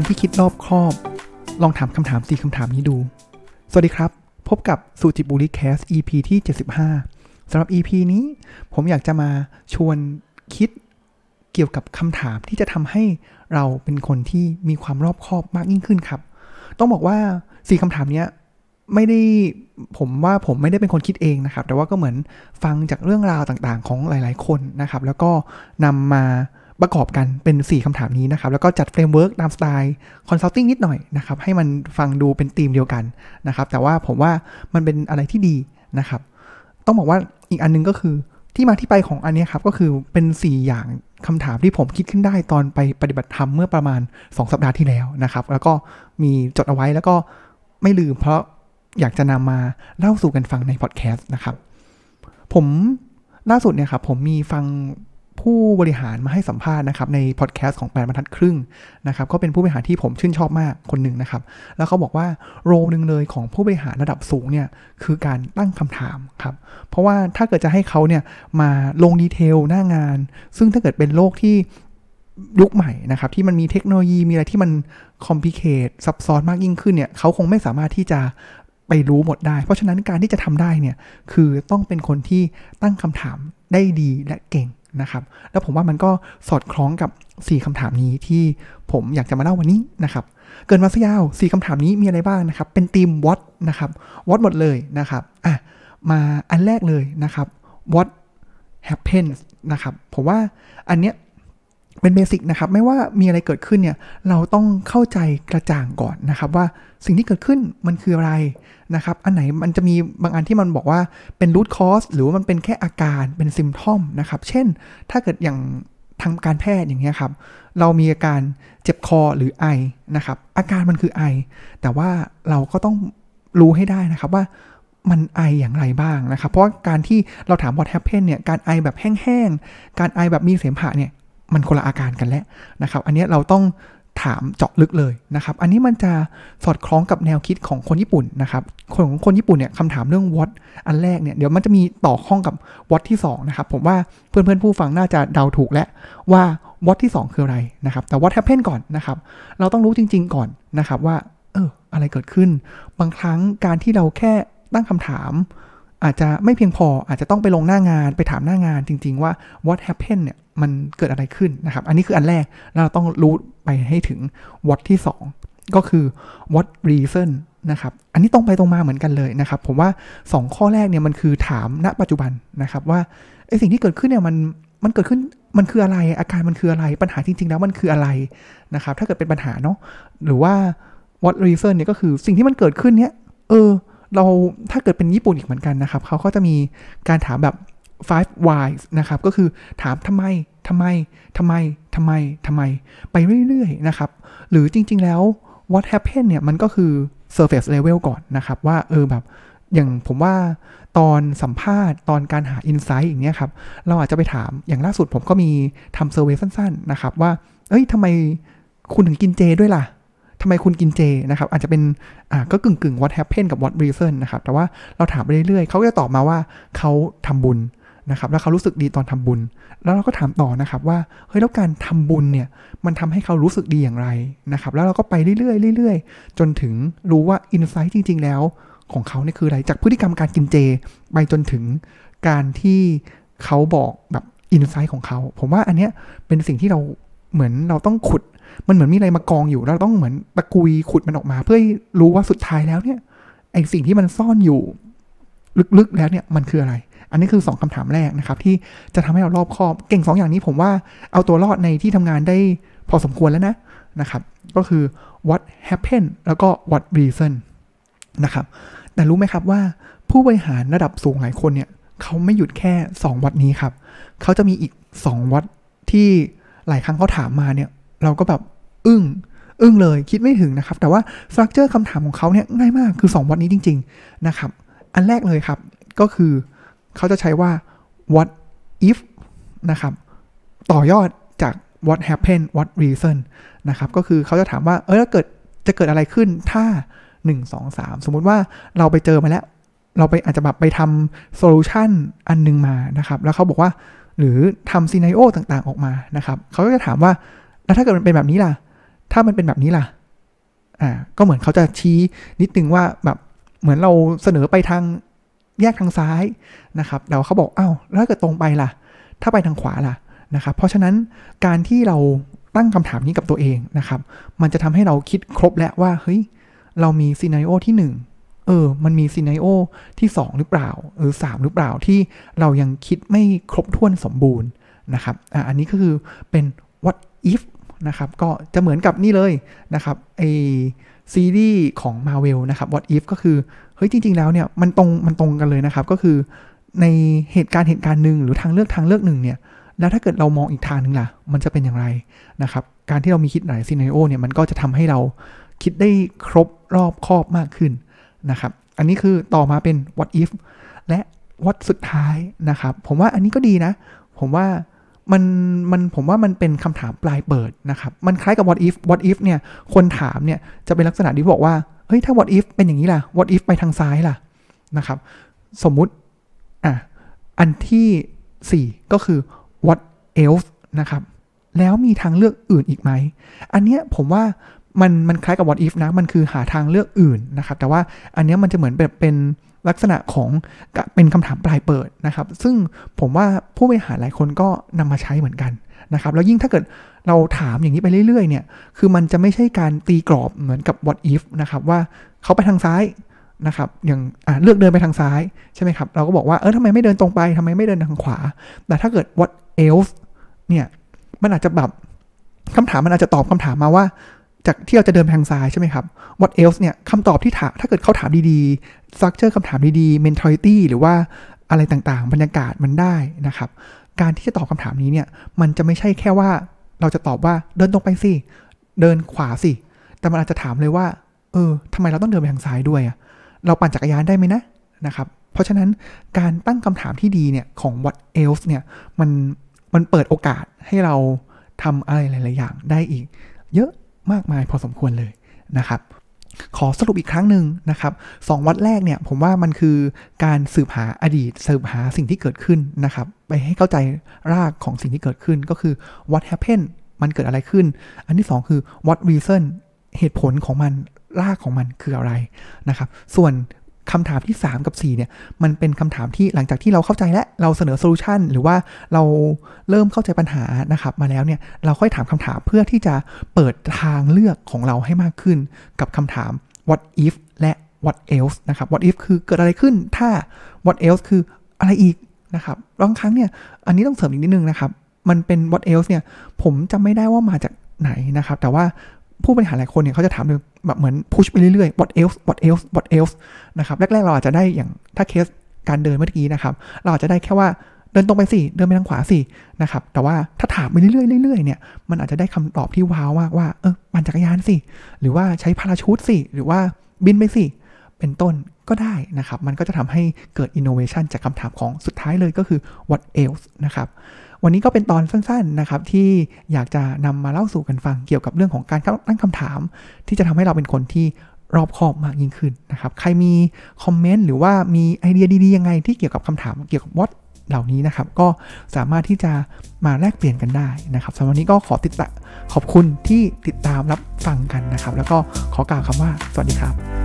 คนที่คิดรอบคอบ ลองถามคำถามสี่คำถามนี้ดู สวัสดีครับ พบกับสูจิบุริแคส EP ที่ 75สำหรับ EP นี้ ผมอยากจะมาชวนคิดเกี่ยวกับคำถามที่จะทำให้เราเป็นคนที่มีความรอบคอบมากยิ่งขึ้นครับ ต้องบอกว่าสี่คำถามนี้ไม่ได้ผมว่าผมไม่ได้เป็นคนคิดเองนะครับ แต่ว่าก็เหมือนฟังจากเรื่องราวต่างๆ ของหลาย ๆ คนนะครับ แล้วก็นำมา ประกอบกันเป็น 4คำถามนี้นะครับ แล้วก็จัด framework ตามสไตล์ consulting นิดหน่อยนะครับ ให้มันฟังดูเป็นธีมเดียวกันนะครับ แต่ว่าผมว่ามันเป็นอะไรที่ดีนะครับ ต้องบอกว่าอีกอันนึงก็คือที่มาที่ไปของอันนี้ครับ ก็คือเป็น 4 อย่างคำถามที่ผมคิดขึ้นได้ตอนไปปฏิบัติธรรมเมื่อประมาณ 2 สัปดาห์ที่แล้วนะครับ แล้วก็มีจดเอาไว้แล้วก็ไม่ลืมเพราะอยากจะนำมาเล่าสู่กันฟังในพอดแคสต์นะครับ ผมล่าสุดเนี่ยครับผมมีฟัง ผู้บริหารมาให้สัมภาษณ์นะครับในพอดแคสต์ของแปดบรรทัดครึ่งนะครับก็เป็นผู้บริหารที่ผมชื่นชอบมากคนหนึ่งนะครับ แล้วเขาบอกว่า role หนึ่งเลยของผู้บริหารระดับสูงเนี่ยคือการตั้งคำถามครับเพราะว่าถ้าเกิดจะให้เขาเนี่ยมาลง detail หน้างาน ซึ่งถ้าเกิดเป็นโลกที่ยุคใหม่นะครับที่มันมีเทคโนโลยีมีอะไรที่มัน complicate ซับซ้อนมากยิ่งขึ้นเนี่ยเขาคงไม่สามารถที่จะไปรู้หมดได้ เพราะฉะนั้นการที่จะทำได้เนี่ยคือต้องเป็นคนที่ตั้งคำถามได้ดีและเก่ง นะครับ แล้วผมว่ามันก็สอดคล้องกับ 4คำถามนี้ที่ผมอยากจะมาเล่าวันนี้นะครับ เกินมาซะยาว4คำถามนี้มีอะไรบ้างนะครับ เป็นทีม what นะครับ what หมดเลยนะครับอะมาอันแรกเลยนะครับ what happens นะครับ ผมว่าอันเนี้ย เป็นเบสิกนะครับ ไม่ว่ามีอะไรเกิดขึ้นเนี่ย เราต้องเข้าใจกระจ่างก่อนนะครับว่าสิ่งที่เกิดขึ้นมันคืออะไรนะครับ อันไหนมันจะมีบางอันที่มันบอกว่าเป็น root cause หรือว่ามันเป็นแค่อาการเป็น symptom นะครับ เช่น ถ้าเกิดอย่างทางการแพทย์อย่างเงี้ยครับ เรามีอาการเจ็บคอหรือไอนะครับ อาการมันคือไอ แต่ว่าเราก็ต้องรู้ให้ได้นะครับว่ามันไออย่างไรบ้างนะครับ เพราะการที่เราถาม what happened เนี่ย การไอแบบแห้งๆ การไอแบบมีเสมหะเนี่ย มันคนละอาการกันแล้วนะครับ อันนี้เราต้องถามเจาะลึกเลยนะครับ อันนี้มันจะสอดคล้องกับแนวคิดของคนญี่ปุ่นนะครับคนของคนญี่ปุ่นเนี่ยคำถามเรื่อง what อันแรกเนี่ยเดี๋ยวมันจะมีต่อข้องกับ what ที่2นะครับ ผมว่าเพื่อนๆผู้ฟังน่าจะเดาถูกแล้วว่า what ที่ 2 คืออะไรนะครับ แต่ what happen ก่อนนะครับ เราต้องรู้จริง ๆ ก่อนนะครับว่า เออ อะไรเกิดขึ้น บางครั้งการที่เราแค่ตั้งคำถาม อาจจะไม่เพียงพออาจจะต้องไปลงหน้างานไปถามหน้างานจริง ๆ ว่า what happened เนี่ย มันเกิดอะไรขึ้นนะครับ อันนี้คืออันแรกเราต้องรู้ไปให้ถึง what ที่ 2 ก็คือ what reason นะครับ อันนี้ตรงไปตรงมาเหมือนกันเลยนะครับ ผมว่า 2 ข้อแรกเนี่ยมันคือถามณปัจจุบันนะครับว่าไอสิ่งที่เกิดขึ้นเนี่ยมันมันเกิดขึ้นมันคืออะไรอาการมันคืออะไรปัญหาจริง ๆ แล้วมันคืออะไรนะครับ ถ้าเกิดเป็นปัญหาเนาะหรือว่า what reason เนี่ยก็คือสิ่งที่มันเกิดขึ้นเนี่ยเออเราถ้าเกิดเป็นญี่ปุ่นอีกเหมือนกันนะครับ เขาก็จะมีการถามแบบ five whys นะครับ ก็คือถามทำไม ทำไมทำไมทำไมทำไม ไปเรื่อยๆนะครับ หรือจริงๆแล้ว what happened เนี่ย มันก็คือ surface level ก่อนนะครับ ว่าเออแบบอย่างผมว่าตอนสัมภาษณ์ตอนการหา insight อย่างเงี้ยครับ เราอาจจะไปถามอย่างล่าสุดผมก็มีทำเซอร์เวยสั้นๆ นะครับ ว่า เอ้ยทำไมคุณถึงกินเจด้วยล่ะทำไมคุณกินเจนะครับ อาจจะเป็นอ่าก็กึ่งกึ่ง what happened กับ what reason นะครับ แต่ว่าเราถามไปเรื่อยๆเขาก็จะตอบมาว่าเขาทำบุญ นะครับแล้วเขารู้สึกดีตอนทำบุญ แล้วเราก็ถามต่อนะครับว่าเฮ้ยแล้วการทำบุญเนี่ยมันทำให้เขารู้สึกดีอย่างไรนะครับแล้วเราก็ไปเรื่อยๆเรื่อยๆ จนถึงรู้ว่า insight จริง ๆ แล้วของเขาเนี่ยคืออะไรจากพฤติกรรมการกินเจ ไปจนถึงการที่เขาบอกแบบอินไซต์ของเขา ผมว่าอันเนี้ยเป็นสิ่งที่เราเหมือนเราต้องขุด มันเหมือนมีอะไรมากองอยู่เราต้องเหมือนตะกุยขุดมันออกมา เพื่อรู้ว่าสุดท้ายแล้วเนี่ยไอสิ่งที่มันซ่อนอยู่ ลึกๆแล้วเนี่ยมันคืออะไร อันนี้คือ 2คำถามแรกนะครับ ที่จะทำให้เรารอบคอบ เก่ง 2 อย่างนี้ผมว่าเอาตัวรอดในที่ทำงานได้พอสมควรแล้วนะนะครับ ก็คือ what happened แล้วก็ what reason นะครับแต่รู้ไหมครับว่าผู้บริหารระดับสูงหลายคนเนี่ยเขาไม่หยุดแค่ 2 วัดนี้ครับ เขาจะมีอีก 2 วัดที่หลายครั้งเขาถามมาเนี่ย เราก็แบบอึ้งอึ้งเลยคิดไม่ถึงนะครับ แต่ว่าสตรัคเจอร์คำถามของเขาเนี่ยง่ายมากคือ 2 วัดนี้จริง ๆ นะครับ อันแรกเลยครับ ก็คือเขาจะใช้ว่า what if นะครับ ต่อยอดจาก what happened what reason นะครับ ก็คือเขาจะถามว่า เออเกิดจะเกิดอะไรขึ้นถ้า 1 2 3 สมมุติว่าเราไปเจอมาแล้ว เราไปอาจจะแบบไปทำ solution อันนึงมานะครับ แล้วเขาบอกว่า หรือทำ scenario ต่างๆออกมานะครับ เขาก็จะถามว่า แล้วถ้าเกิดมันเป็นแบบนี้ล่ะ ถ้ามันเป็นแบบนี้ล่ะ อ่า ก็เหมือนเขาจะชี้นิดนึงว่าแบบ เหมือนเราเสนอไปทางแยกทางซ้ายนะครับแล้วเขาบอกอ้าวแล้วถ้าเกิดตรงไปล่ะ ถ้าไปทางขวาล่ะนะครับ เพราะฉะนั้นการที่เราตั้งคำถามนี้กับตัวเองนะครับ มันจะทำให้เราคิดครบแล้วว่าเฮ้ยเรามีซีนารีโอที่ 1 เออ มันมีซีนารโอที่ 2 หรือเปล่าหรือ3หรือเปล่าที่เรายังคิดไม่ครบถ้วนสมบูรณ์นะครับอะอันนี้ก็คือเป็น what if นะครับ ก็จะเหมือนกับนี่เลยนะครับไอ ซีรีส์ของ Marvel นะครับ what if ก็คือ เฮ้ยจริง ๆ แล้วเนี่ยมันตรงมันตรงกันเลยนะครับ ก็คือในเหตุการณ์เหตุการณ์หนึ่งหรือทางเลือกทางเลือกหนึ่งเนี่ยแล้วถ้าเกิดเรามองอีกทางหนึ่งล่ะ มันจะเป็นอย่างไรนะครับ การที่เรามีคิดหลายซีนารโอเนี่ยมันก็จะทำให้เราคิดได้ครบรอบครอบมากขึ้นนะครับ อันนี้คือต่อมาเป็น what if และ what สุดท้ายนะครับ ผมว่าอันนี้ก็ดีนะ ผมว่า มันมันผมว่ามันเป็นคำถามปลายเปิดนะครับ มันคล้ายกับ what if what if เนี่ยคนถามเนี่ยจะเป็นลักษณะที่บอกว่าเฮ้ยถ้า what if เป็นอย่างนี้ล่ะ what if ไปทางซ้ายล่ะนะครับ สมมุติอะอันที่ 4 ก็คือ what else นะครับ แล้วมีทางเลือกอื่นอีกไหม อันเนี้ยผมว่า มันมันคล้ายกับ what if นะ มันคือหาทางเลือกอื่นนะครับ แต่ว่าอันนี้มันจะเหมือนแบบเป็นลักษณะของเป็นคำถามปลายเปิดนะครับ ซึ่งผมว่าผู้บริหารหลายคนก็นำมาใช้เหมือนกันนะครับแล้วยิ่งถ้าเกิดเราถามอย่างนี้ไปเรื่อยๆเนี่ย คือมันจะไม่ใช่การตีกรอบเหมือนกับ what if นะครับว่าเขาไปทางซ้ายนะครับอย่างเลือกเดินไปทางซ้ายใช่ไหมครับ เราก็บอกว่าเออทำไมไม่เดินตรงไปทำไมไม่เดินทางขวา แต่ถ้าเกิด what else เนี่ยมันอาจจะแบบคำถามมันอาจจะตอบคำถามมาว่า จากที่เราจะเดินทางซ้ายใช่ไหมครับ what else เนี่ยคำตอบที่ถามถ้าเกิดเขาถามดีๆ structure คำถามดีๆ mentality หรือว่าอะไรต่างๆ บรรยากาศมันได้นะครับ การที่จะตอบคำถามนี้เนี่ย มันจะไม่ใช่แค่ว่าเราจะตอบว่าเดินตรงไปสิ เดินขวาสิ แต่มันอาจจะถามเลยว่า เออทำไมเราต้องเดินไปทางซ้ายด้วยอะเราปั่นจักรยานได้ไหมนะนะครับ เพราะฉะนั้นการตั้งคำถามที่ดีเนี่ยของ what else เนี่ย มันมันเปิดโอกาสให้เราทำอะไรหลาย ๆ อย่างได้อีก เยอะ มากมายพอสมควรเลยนะครับขอสรุปอีกครั้งหนึ่งนะครับสองวัดแรกเนี่ยผมว่ามันคือการสืบหาอดีต สืบหาสิ่งที่เกิดขึ้นนะครับ ไปให้เข้าใจรากของสิ่งที่เกิดขึ้นก็คือ what happened มันเกิดอะไรขึ้น อันที่ 2 คือ what reason เหตุผลของมันรากของมันคืออะไรนะครับ ส่วน คำถามที่ 3 กับ 4 เนี่ย มันเป็นคำถามที่หลังจากที่เราเข้าใจและเราเสนอโซลูชันหรือว่าเราเริ่มเข้าใจปัญหานะครับ มาแล้วเนี่ย เราค่อยถามคำถามเพื่อที่จะเปิดทางเลือกของเราให้มากขึ้น กับคำถาม what if และ what else นะครับ what if คือเกิดอะไรขึ้นถ้า what else คืออะไรอีกนะครับบางครั้งเนี่ย อันนี้ต้องเสริมอีกนิดนึงนะครับ มันเป็น what else เนี่ย ผมจำไม่ได้ว่ามาจากไหนนะครับ แต่ว่าผู้บริหารหลายคนเนี่ยเขาจะถาม แบบเหมือนพุชไปเรื่อยๆ what else what else what else นะครับ แรก ๆ เราอาจจะได้อย่างถ้าเคสการเดินเมื่อกี้นะครับ เราอาจจะได้แค่ว่าเดินตรงไปสิเดินไปทางขวาสินะครับ แต่ว่าถ้าถามไปเรื่อยๆเรื่อยๆเนี่ย มันอาจจะได้คำตอบที่ว้าวมากว่า เออปั่นจักรยานสิ หรือว่าใช้พาราชูตสิ หรือว่าบินไปสิ เป็นต้นก็ได้นะครับ มันก็จะทำให้เกิด innovation จากคำถามของสุดท้ายเลยก็คือ what else นะครับ วันนี้ก็เป็นตอนสั้นๆนะครับที่อยากจะนำมาเล่าสู่กันฟังเกี่ยวกับเรื่องของการตั้งคำถาม ที่จะทำให้เราเป็นคนที่รอบคอบมากยิ่งขึ้นนะครับ ใครมีคอมเมนต์หรือว่ามีไอเดียดีๆยังไงที่เกี่ยวกับคำถามเกี่ยวกับ what เหล่านี้นะครับ ก็สามารถที่จะมาแลกเปลี่ยนกันได้นะครับสำหรับวันนี้ก็ขอติดตขอบคุณที่ติดตามรับฟังกันนะครับ แล้วก็ขอกล่าวคำว่า สวัสดีครับ